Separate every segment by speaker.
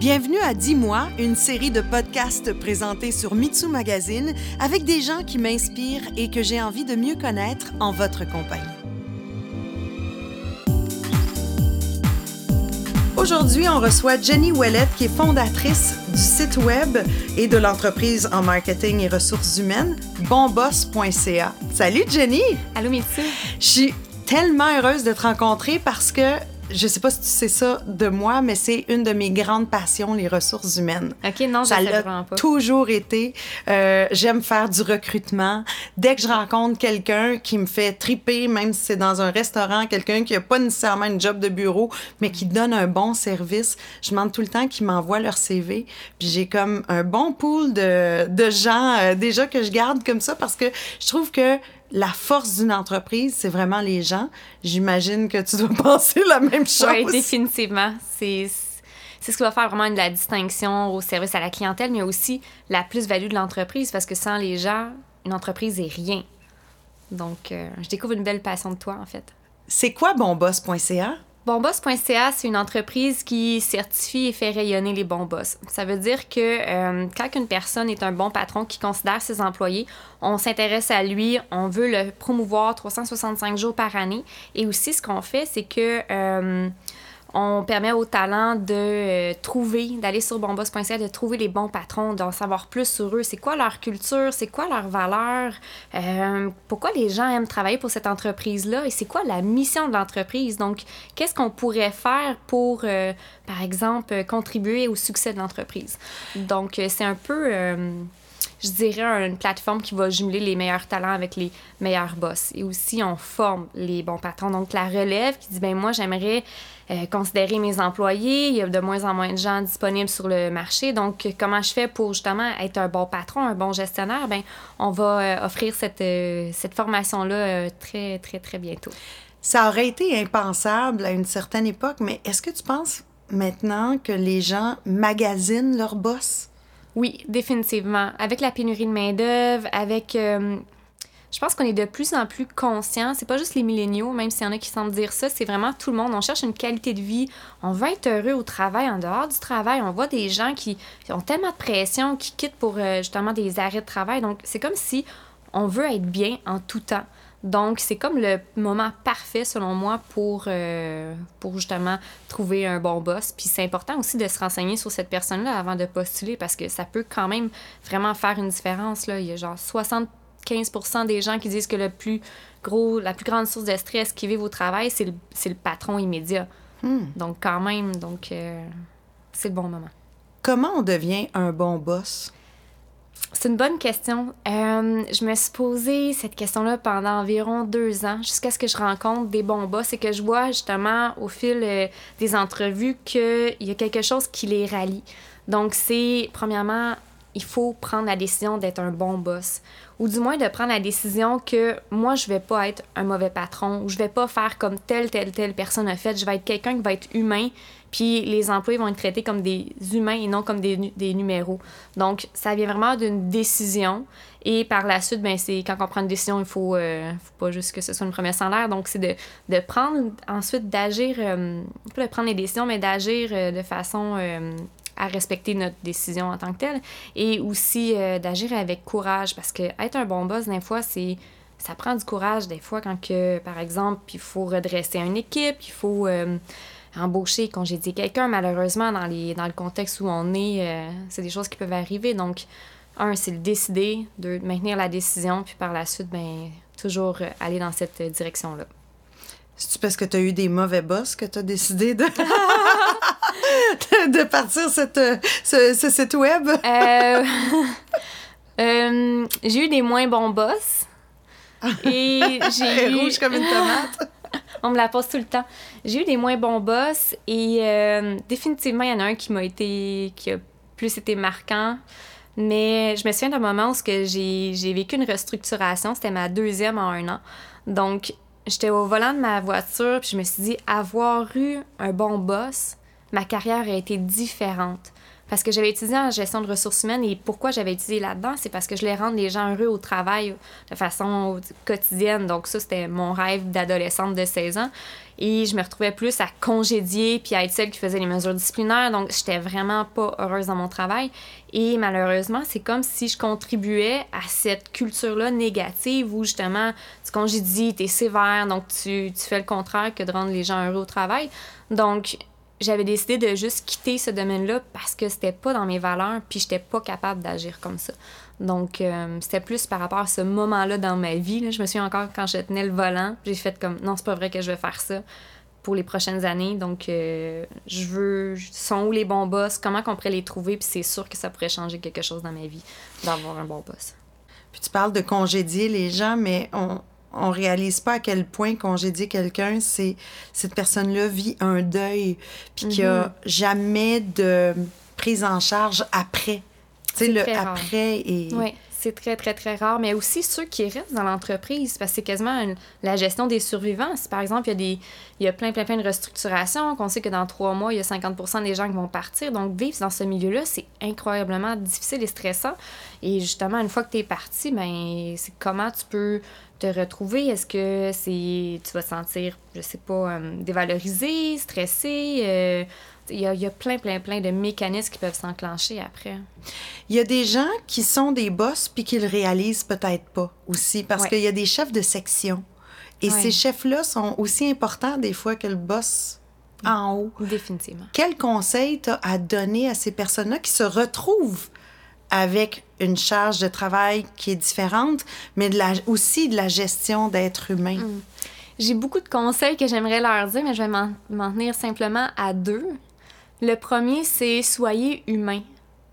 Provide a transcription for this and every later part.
Speaker 1: Bienvenue à Dis-moi, une série de podcasts présentés sur Mitsu Magazine avec des gens qui m'inspirent et que j'ai envie de mieux connaître en votre compagnie. Aujourd'hui, on reçoit Jenny Ouellette, qui est fondatrice du site web et de l'entreprise en marketing et ressources humaines, bonboss.ca. Salut Jenny!
Speaker 2: Allô Mitsu!
Speaker 1: Je suis tellement heureuse de te rencontrer parce que je sais pas si tu sais ça de moi, mais c'est une de mes grandes passions, les ressources humaines.
Speaker 2: OK, non, je
Speaker 1: ça l'a
Speaker 2: pas.
Speaker 1: toujours été. Euh, J'aime faire du recrutement. Dès que je rencontre quelqu'un qui me fait triper, même si c'est dans un restaurant, quelqu'un qui a pas nécessairement une job de bureau, mais qui donne un bon service, je demande tout le temps qu'ils m'envoient leur CV. Puis j'ai comme un bon pool de, de gens euh, déjà que je garde comme ça parce que je trouve que la force d'une entreprise, c'est vraiment les gens. J'imagine que tu dois penser la même chose.
Speaker 2: Oui, définitivement. C'est ce qui va faire vraiment de la distinction au service à la clientèle, mais aussi la plus-value de l'entreprise, parce que sans les gens, une entreprise est rien. Donc, euh, je découvre une belle passion de toi, en fait.
Speaker 1: C'est quoi bonboss.ca?
Speaker 2: Bonboss.ca, c'est une entreprise qui certifie et fait rayonner les bons boss. Ça veut dire que euh, quand une personne est un bon patron qui considère ses employés, on s'intéresse à lui, on veut le promouvoir 365 jours par année. Et aussi, ce qu'on fait, c'est que euh, on permet aux talents de euh, trouver, d'aller sur bonboss.ca, de trouver les bons patrons, d'en savoir plus sur eux. C'est quoi leur culture, c'est quoi leurs valeurs, euh, pourquoi les gens aiment travailler pour cette entreprise-là? Et c'est quoi la mission de l'entreprise? Donc, qu'est-ce qu'on pourrait faire pour, euh, par exemple, contribuer au succès de l'entreprise? Donc, c'est un peu je dirais, une plateforme qui va jumeler les meilleurs talents avec les meilleurs boss. Et aussi, on forme les bons patrons. Donc, la relève qui dit, ben moi, j'aimerais euh, considérer mes employés. Il y a de moins en moins de gens disponibles sur le marché. Donc, comment je fais pour justement être un bon patron, un bon gestionnaire? Ben, on va euh, offrir cette, euh, cette formation-là très, très, très bientôt.
Speaker 1: Ça aurait été impensable à une certaine époque, mais est-ce que tu penses maintenant que les gens magasinent leur boss?
Speaker 2: Oui, définitivement. Avec la pénurie de main-d'œuvre, avec. euh, je pense qu'on est de plus en plus conscient. C'est pas juste les milléniaux, même s'il y en a qui semblent dire ça, c'est vraiment tout le monde. On cherche une qualité de vie. On veut être heureux au travail, en dehors du travail. On voit des gens qui ont tellement de pression, qui quittent pour euh, justement des arrêts de travail. Donc, c'est comme si on veut être bien en tout temps. Donc, c'est comme le moment parfait, selon moi, pour, euh, pour justement trouver un bon boss. Puis c'est important aussi de se renseigner sur cette personne-là avant de postuler parce que ça peut quand même vraiment faire une différence. Là. Il y a genre 75% des gens qui disent que le plus gros, la plus grande source de stress qu'ils vivent au travail, c'est le, le patron immédiat. Donc, quand même, donc euh, c'est le bon moment.
Speaker 1: Comment on devient un bon boss?
Speaker 2: C'est une bonne question. Euh, je me suis posé cette question-là pendant environ deux ans, jusqu'à ce que je rencontre des bons boss et que je vois justement au fil euh, des entrevues qu'il y a quelque chose qui les rallie. Donc, c'est premièrement, il faut prendre la décision d'être un bon boss. Ou du moins de prendre la décision que moi, je vais pas être un mauvais patron ou je vais pas faire comme telle, telle, telle personne a fait. Je vais être quelqu'un qui va être humain, puis les employés vont être traités comme des humains et non comme des, nu- des numéros. Donc, ça vient vraiment d'une décision. Et par la suite, ben, c'est quand on prend une décision, il faut, euh, faut pas juste que ce soit une promesse en l'air. Donc, c'est de, prendre, ensuite d'agir, euh, pas de prendre les décisions, mais d'agir euh, de façon euh, à respecter notre décision en tant que telle. Et aussi d'agir avec courage, parce que être un bon boss, des fois, c'est ça prend du courage des fois quand que par exemple il faut redresser une équipe il faut embaucher congédier quelqu'un malheureusement dans les dans le contexte où on est euh, c'est des choses qui peuvent arriver donc un c'est le décider de maintenir la décision puis par la suite ben toujours euh, aller dans cette direction là
Speaker 1: C'est-tu parce que tu as eu des mauvais boss que tu as décidé de... de, de partir cette, ce, ce site web?
Speaker 2: Euh, euh, j'ai eu des moins bons boss. Et j'ai eu...
Speaker 1: rouge comme une tomate.
Speaker 2: On me la pose tout le temps. J'ai eu des moins bons boss et euh, définitivement, il y en a un qui m'a été... qui a plus été marquant. Mais je me souviens d'un moment où j'ai vécu une restructuration. C'était ma deuxième en un an. Donc, j'étais au volant de ma voiture puis je me suis dit, avoir eu un bon boss, ma carrière a été différente. Parce que j'avais étudié en gestion de ressources humaines et pourquoi j'avais étudié là-dedans, c'est parce que je voulais rendre les gens heureux au travail de façon quotidienne. Donc ça, c'était mon rêve d'adolescente de 16 ans. Et je me retrouvais plus à congédier puis à être celle qui faisait les mesures disciplinaires. Donc, j'étais vraiment pas heureuse dans mon travail. Et malheureusement, c'est comme si je contribuais à cette culture-là négative où justement, tu congédies, tu es sévère, donc tu, tu fais le contraire que de rendre les gens heureux au travail. Donc, j'avais décidé de juste quitter ce domaine-là parce que c'était pas dans mes valeurs, puis j'étais pas capable d'agir comme ça. Donc, euh, c'était plus par rapport à ce moment-là dans ma vie. Je me souviens encore quand je tenais le volant, j'ai fait comme non, c'est pas vrai que je vais faire ça pour les prochaines années. Donc, euh, je veux. Sont où les bons boss? Comment qu'on pourrait les trouver? Puis c'est sûr que ça pourrait changer quelque chose dans ma vie d'avoir un bon boss.
Speaker 1: Puis tu parles de congédier les gens, mais on, on réalise pas à quel point congédier quelqu'un, c'est cette personne-là vit un deuil, puis qu'il n'y a mhm. jamais de prise en charge après. Tu sais, le après et.
Speaker 2: Oui, c'est très, très, très rare. Mais aussi ceux qui restent dans l'entreprise, parce que c'est quasiment la gestion des survivants. Si, par exemple, il y, a des, il y a plein, plein, plein de restructurations, qu'on sait que dans trois mois, il y a 50 des gens qui vont partir. Donc, vivre dans ce milieu-là, c'est incroyablement difficile et stressant. Et justement, une fois que tu es parti, ben, c'est comment tu peux te retrouver? Est-ce que c'est tu vas te sentir, je sais pas, euh, dévalorisé, stressé? Euh, il y, a, y, a, plein, plein, plein de mécanismes qui peuvent s'enclencher après.
Speaker 1: Il y a des gens qui sont des boss puis qui le réalisent peut-être pas aussi parce qu'il y a des chefs de section. Et ces chefs-là sont aussi importants des fois que le boss en haut.
Speaker 2: Définitivement.
Speaker 1: Quel conseil tu as à donner à ces personnes-là qui se retrouvent avec une charge de travail qui est différente, mais aussi de la gestion d'être humain. Mm.
Speaker 2: J'ai beaucoup de conseils que j'aimerais leur dire, mais je vais m'en tenir simplement à deux. Le premier, c'est soyez humain.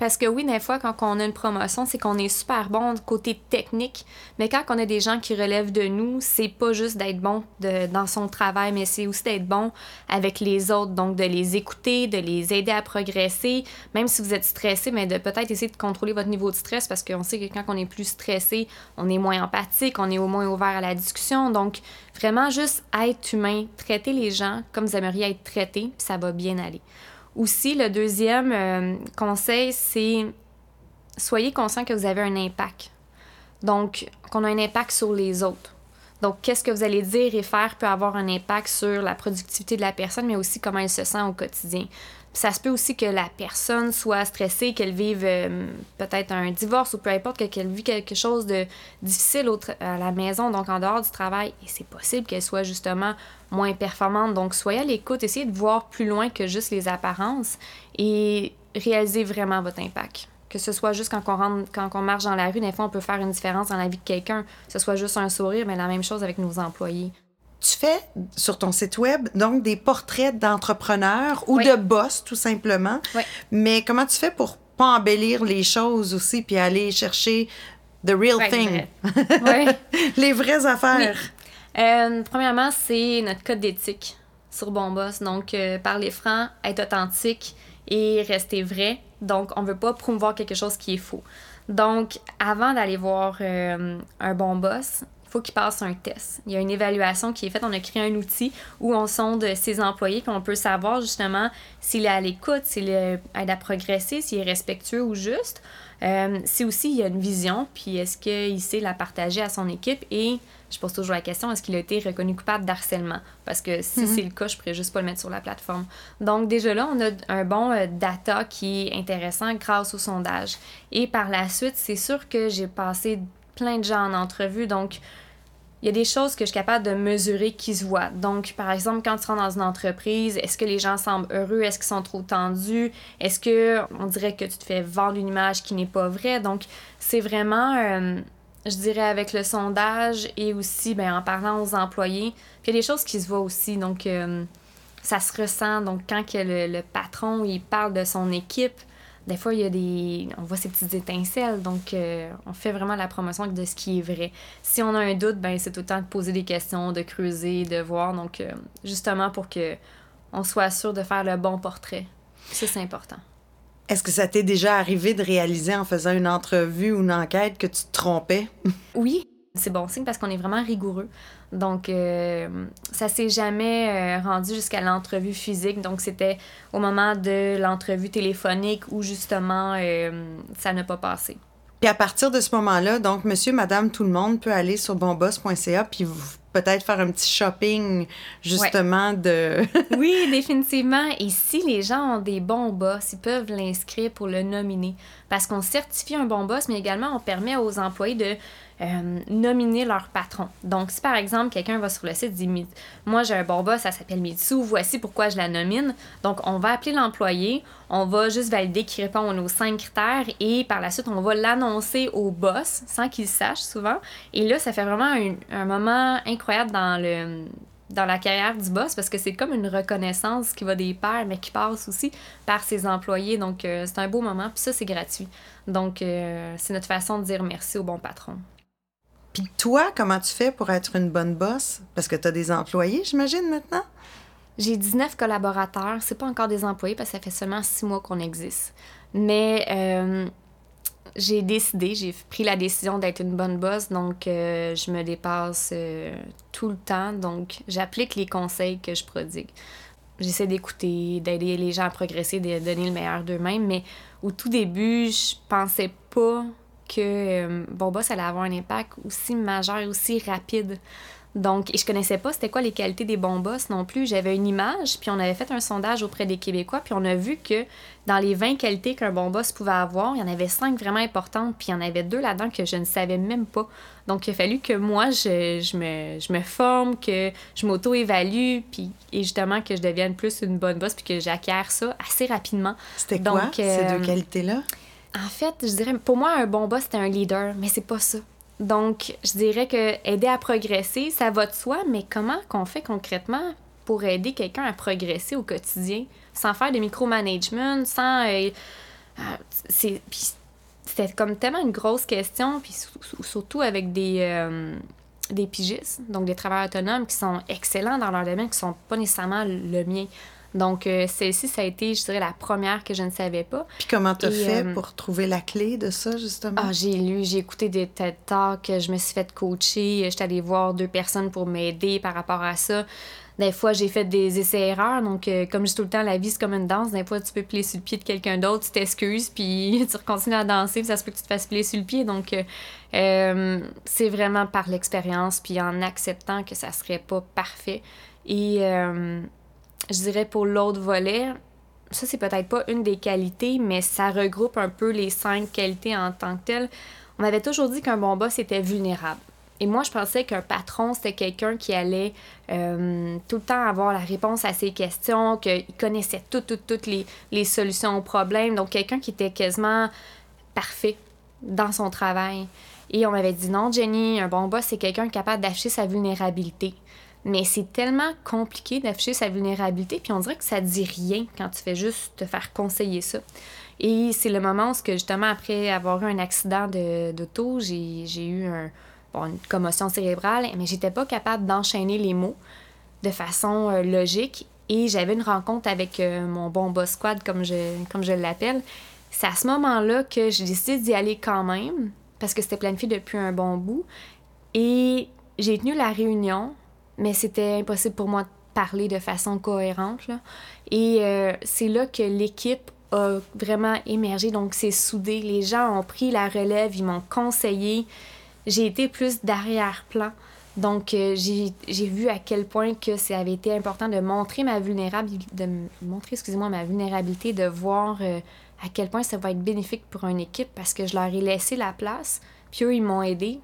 Speaker 2: Parce que oui, des fois, quand on a une promotion, c'est qu'on est super bon côté technique, mais quand on a des gens qui relèvent de nous, c'est pas juste d'être bon dans son travail, mais c'est aussi d'être bon avec les autres, donc de les écouter, de les aider à progresser, même si vous êtes stressé, mais de peut-être essayer de contrôler votre niveau de stress, parce qu'on sait que quand on est plus stressé, on est moins empathique, on est au moins ouvert à la discussion, donc vraiment juste être humain, traiter les gens comme vous aimeriez être traité, puis ça va bien aller. Aussi, le deuxième euh, conseil, c'est soyez conscient que vous avez un impact. Donc, qu'on a un impact sur les autres. Donc, qu'est-ce que vous allez dire et faire peut avoir un impact sur la productivité de la personne, mais aussi comment elle se sent au quotidien ça se peut aussi que la personne soit stressée, qu'elle vive euh, peut-être un divorce ou peu importe, qu'elle vit quelque chose de difficile à la maison, donc en dehors du travail. Et c'est possible qu'elle soit justement moins performante. Donc soyez à l'écoute, essayez de voir plus loin que juste les apparences et réalisez vraiment votre impact. Que ce soit juste quand on, rentre, quand on marche dans la rue, des fois on peut faire une différence dans la vie de quelqu'un. Que ce soit juste un sourire, mais la même chose avec nos employés
Speaker 1: tu fais sur ton site web donc des portraits d'entrepreneurs ou de boss tout simplement. Mais comment tu fais pour pas embellir les choses aussi puis aller chercher the real thing, les vraies affaires.
Speaker 2: Euh, premièrement, c'est notre code d'éthique sur Bon Boss. Donc, euh, parler franc, être authentique et rester vrai. Donc, on veut pas promouvoir quelque chose qui est faux. Donc, avant d'aller voir euh, un bon boss, faut qu'il passe un test. Il y a une évaluation qui est faite. On a créé un outil où on sonde ses employés, puis on peut savoir justement s'il est à l'écoute, s'il aide à progresser, s'il est respectueux ou juste. Euh, si aussi il y a une vision, puis est-ce qu'il sait la partager à son équipe? Et je pose toujours la question, est-ce qu'il a été reconnu coupable d'harcèlement? Parce que si mhm. c'est le cas, je pourrais juste pas le mettre sur la plateforme. Donc déjà là, on a un bon euh, data qui est intéressant grâce au sondage. Et par la suite, c'est sûr que j'ai passé plein de gens en entrevue. Donc, il y a des choses que je suis capable de mesurer qui se voient. Donc, par exemple, quand tu rentres dans une entreprise, est-ce que les gens semblent heureux? Est-ce qu'ils sont trop tendus? Est-ce que on dirait que tu te fais vendre une image qui n'est pas vraie? Donc, c'est vraiment, euh, je dirais, avec le sondage et aussi ben, en parlant aux employés. Il y a des choses qui se voient aussi. Donc, euh, ça se ressent. Donc, quand que le, le patron il parle de son équipe, des fois, il y a des. On voit ces petites étincelles. Donc, euh, on fait vraiment la promotion de ce qui est vrai. Si on a un doute, ben c'est temps de poser des questions, de creuser, de voir. Donc, euh, justement, pour que on soit sûr de faire le bon portrait. Ça, c'est important.
Speaker 1: Est-ce que ça t'est déjà arrivé de réaliser en faisant une entrevue ou une enquête que tu te trompais?
Speaker 2: Oui, C'est bon signe parce qu'on est vraiment rigoureux. Donc, euh, ça s'est jamais euh, rendu jusqu'à l'entrevue physique. Donc, c'était au moment de l'entrevue téléphonique où justement euh, ça n'a pas passé.
Speaker 1: Puis à partir de ce moment-là, donc monsieur, madame, tout le monde peut aller sur bonboss.ca puis peut-être faire un petit shopping justement de...
Speaker 2: oui, définitivement. Et si les gens ont des bons boss, ils peuvent l'inscrire pour le nominer. Parce qu'on certifie un bon boss, mais également on permet aux employés de euh, nominer leur patron. Donc, si par exemple, quelqu'un va sur le site et dit Moi, j'ai un bon boss, ça s'appelle Mitsu, voici pourquoi je la nomine. Donc, on va appeler l'employé, on va juste valider qu'il répond aux cinq critères et par la suite, on va l'annoncer au boss sans qu'il sache souvent. Et là, ça fait vraiment un, moment incroyable dans le dans la carrière du boss parce que c'est comme une reconnaissance qui va des pairs mais qui passe aussi par ses employés donc euh, c'est un beau moment puis ça c'est gratuit donc euh, c'est notre façon de dire merci au bon patron
Speaker 1: puis toi, comment tu fais pour être une bonne boss? Parce que tu as des employés, j'imagine, maintenant?
Speaker 2: J'ai 19 collaborateurs. C'est pas encore des employés parce que ça fait seulement six mois qu'on existe. Mais euh, j'ai décidé, j'ai pris la décision d'être une bonne boss, donc euh, je me dépasse euh, tout le temps. Donc, j'applique les conseils que je prodigue. J'essaie d'écouter, d'aider les gens à progresser, de donner le meilleur d'eux-mêmes. Mais au tout début, je pensais pas que euh, bon ça allait avoir un impact aussi majeur aussi rapide. Donc, et je connaissais pas c'était quoi les qualités des bons boss non plus. J'avais une image, puis on avait fait un sondage auprès des Québécois, puis on a vu que dans les 20 qualités qu'un bon boss pouvait avoir, il y en avait 5 vraiment importantes, puis il y en avait deux là-dedans que je ne savais même pas. Donc, il a fallu que moi, je, je, me, je me forme, que je m'auto-évalue, puis et justement que je devienne plus une bonne boss, puis que j'acquiert ça assez rapidement.
Speaker 1: C'était quoi, ces deux euh, qualités-là?
Speaker 2: En fait, je dirais, pour moi, un bon boss, c'est un leader, mais c'est pas ça. Donc, je dirais que aider à progresser, ça va de soi, mais comment qu'on fait concrètement pour aider quelqu'un à progresser au quotidien sans faire de micromanagement, sans. Euh, euh, c'est, comme tellement une grosse question, puis surtout avec des, euh, des pigistes, donc des travailleurs autonomes qui sont excellents dans leur domaine, qui sont pas nécessairement le mien. Donc, euh, celle-ci, ça a été, je dirais, la première que je ne savais pas.
Speaker 1: Puis comment t'as fait euh, pour trouver la clé de ça, justement?
Speaker 2: Ah, j'ai lu, j'ai écouté des TED Talks, je me suis fait coacher, j'étais allée voir deux personnes pour m'aider par rapport à ça. Des fois, j'ai fait des essais-erreurs. Donc, euh, comme je dis tout le temps, la vie, c'est comme une danse. Des fois, tu peux plier sur le pied de quelqu'un d'autre, tu t'excuses, puis tu continues à danser, puis ça se peut que tu te fasses plier sur le pied. Donc, c'est vraiment par l'expérience, puis en acceptant que ça serait pas parfait. Et je dirais pour l'autre volet, ça c'est peut-être pas une des qualités, mais ça regroupe un peu les cinq qualités en tant que telles. On avait toujours dit qu'un bon boss était vulnérable. Et moi, je pensais qu'un patron, c'était quelqu'un qui allait euh, tout le temps avoir la réponse à ses questions, qu'il connaissait toutes, toutes, toutes les, les solutions aux problèmes. Donc, quelqu'un qui était quasiment parfait dans son travail. Et on m'avait dit non, Jenny, un bon boss, c'est quelqu'un capable d'afficher sa vulnérabilité. Mais c'est tellement compliqué d'afficher sa vulnérabilité, puis on dirait que ça dit rien quand tu fais juste te faire conseiller ça. Et c'est le moment où, justement, après avoir eu un accident d'auto, j'ai eu une commotion cérébrale, mais j'étais pas capable d'enchaîner les mots de façon euh, logique. Et j'avais une rencontre avec euh, mon bon boss squad, comme je, comme je l'appelle. C'est à ce moment-là que j'ai décidé d'y aller quand même, parce que c'était planifié depuis un bon bout. Et j'ai tenu la réunion mais c'était impossible pour moi de parler de façon cohérente. Et euh, c'est là que l'équipe a vraiment émergé, donc c'est soudé. Les gens ont pris la relève, ils m'ont conseillé. J'ai été plus d'arrière-plan. Donc, euh, j'ai vu à quel point que ça avait été important de montrer ma vulnérabilité, de montrer, excusez-moi, ma vulnérabilité, de voir euh, à quel point ça va être bénéfique pour une équipe parce que je leur ai laissé la place. Puis eux, ils m'ont aidé.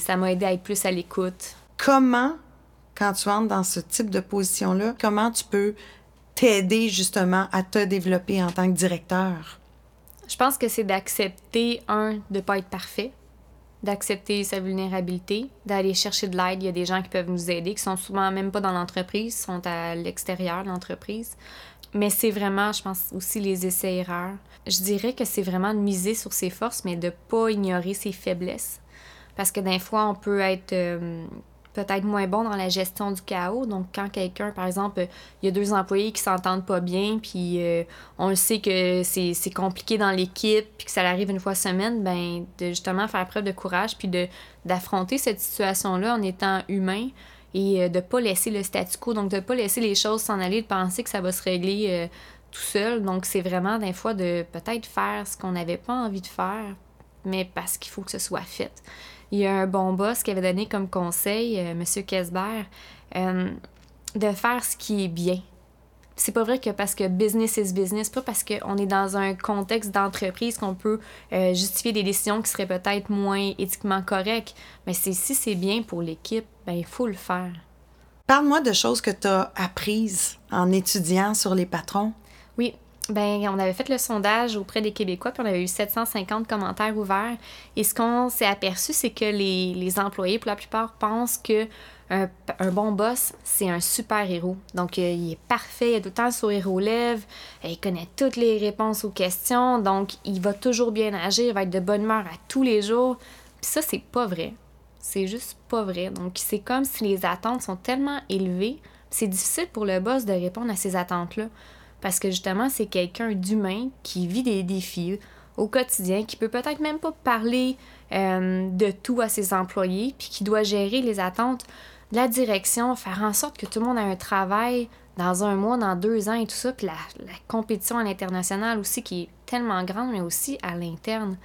Speaker 2: Ça m'a aidé à être plus à l'écoute.
Speaker 1: Comment quand tu entres dans ce type de position-là, comment tu peux t'aider justement à te développer en tant que directeur?
Speaker 2: Je pense que c'est d'accepter, un, de ne pas être parfait, d'accepter sa vulnérabilité, d'aller chercher de l'aide. Il y a des gens qui peuvent nous aider, qui sont souvent même pas dans l'entreprise, sont à l'extérieur de l'entreprise. Mais c'est vraiment, je pense, aussi les essais-erreurs. Je dirais que c'est vraiment de miser sur ses forces, mais de pas ignorer ses faiblesses. Parce que des fois, on peut être euh, peut-être moins bon dans la gestion du chaos. Donc, quand quelqu'un, par exemple, il y a deux employés qui s'entendent pas bien, puis euh, on le sait que c'est compliqué dans l'équipe, puis que ça arrive une fois semaine, ben de justement faire preuve de courage, puis d'affronter cette situation-là en étant humain et euh, de pas laisser le statu quo, donc de pas laisser les choses s'en aller, de penser que ça va se régler euh, tout seul. Donc, c'est vraiment des fois de peut-être faire ce qu'on n'avait pas envie de faire, mais parce qu'il faut que ce soit fait. Il y a un bon boss qui avait donné comme conseil, euh, M. Kesber, de faire ce qui est bien. C'est pas vrai que parce que business is business, pas parce qu'on est dans un contexte d'entreprise qu'on peut justifier des décisions qui seraient peut-être moins éthiquement correctes. Mais si c'est bien pour l'équipe, ben, il faut le faire.
Speaker 1: Parle-moi de choses que tu as apprises en étudiant sur les patrons.
Speaker 2: Oui. Ben, on avait fait le sondage auprès des Québécois, puis on avait eu 750 commentaires ouverts. Et ce qu'on s'est aperçu, c'est que les, les, employés, pour la plupart, pensent que un, bon boss, c'est un super héros. Donc, euh, il est parfait, il a tout le temps le sourire aux lèvres, il connaît toutes les réponses aux questions, donc il va toujours bien agir, il va être de bonne humeur à tous les jours. Puis ça, c'est pas vrai. C'est juste pas vrai. Donc, c'est comme si les attentes sont tellement élevées, c'est difficile pour le boss de répondre à ces attentes-là. Parce que justement, c'est quelqu'un d'humain qui vit des défis au quotidien, qui peut peut-être même pas parler euh, de tout à ses employés, puis qui doit gérer les attentes de la direction, faire en sorte que tout le monde ait un travail dans un mois, dans deux ans et tout ça, puis la, la compétition à l'international aussi qui est tellement grande, mais aussi à l'interne.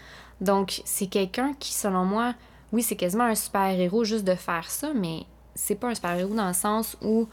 Speaker 2: Donc, c'est quelqu'un qui, selon moi, oui, c'est quasiment un super-héros juste de faire ça, mais c'est pas un super-héros dans le sens où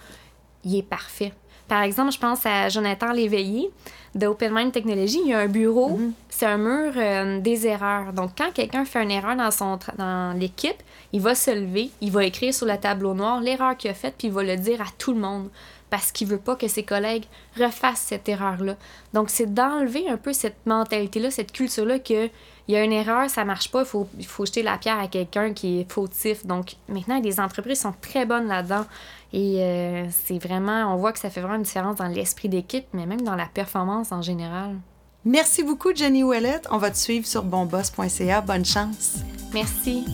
Speaker 2: il est parfait. Par exemple, je pense à Jonathan Léveillé de Open Mind Technology. Il y a un bureau, mhm. c'est un mur euh, des erreurs. Donc, quand quelqu'un fait une erreur dans, son dans l'équipe, il va se lever, il va écrire sur le tableau noir l'erreur qu'il a faite, puis il va le dire à tout le monde parce qu'il veut pas que ses collègues refassent cette erreur-là. Donc, c'est d'enlever un peu cette mentalité-là, cette culture-là que il y a une erreur, ça marche pas, il faut, jeter la pierre à quelqu'un qui est fautif. Donc, maintenant, les entreprises sont très bonnes là-dedans. Et euh, c'est vraiment, on voit que ça fait vraiment une différence dans l'esprit d'équipe, mais même dans la performance en général.
Speaker 1: Merci beaucoup, Jenny Ouellette. On va te suivre sur bonboss.ca. Bonne chance.
Speaker 2: Merci.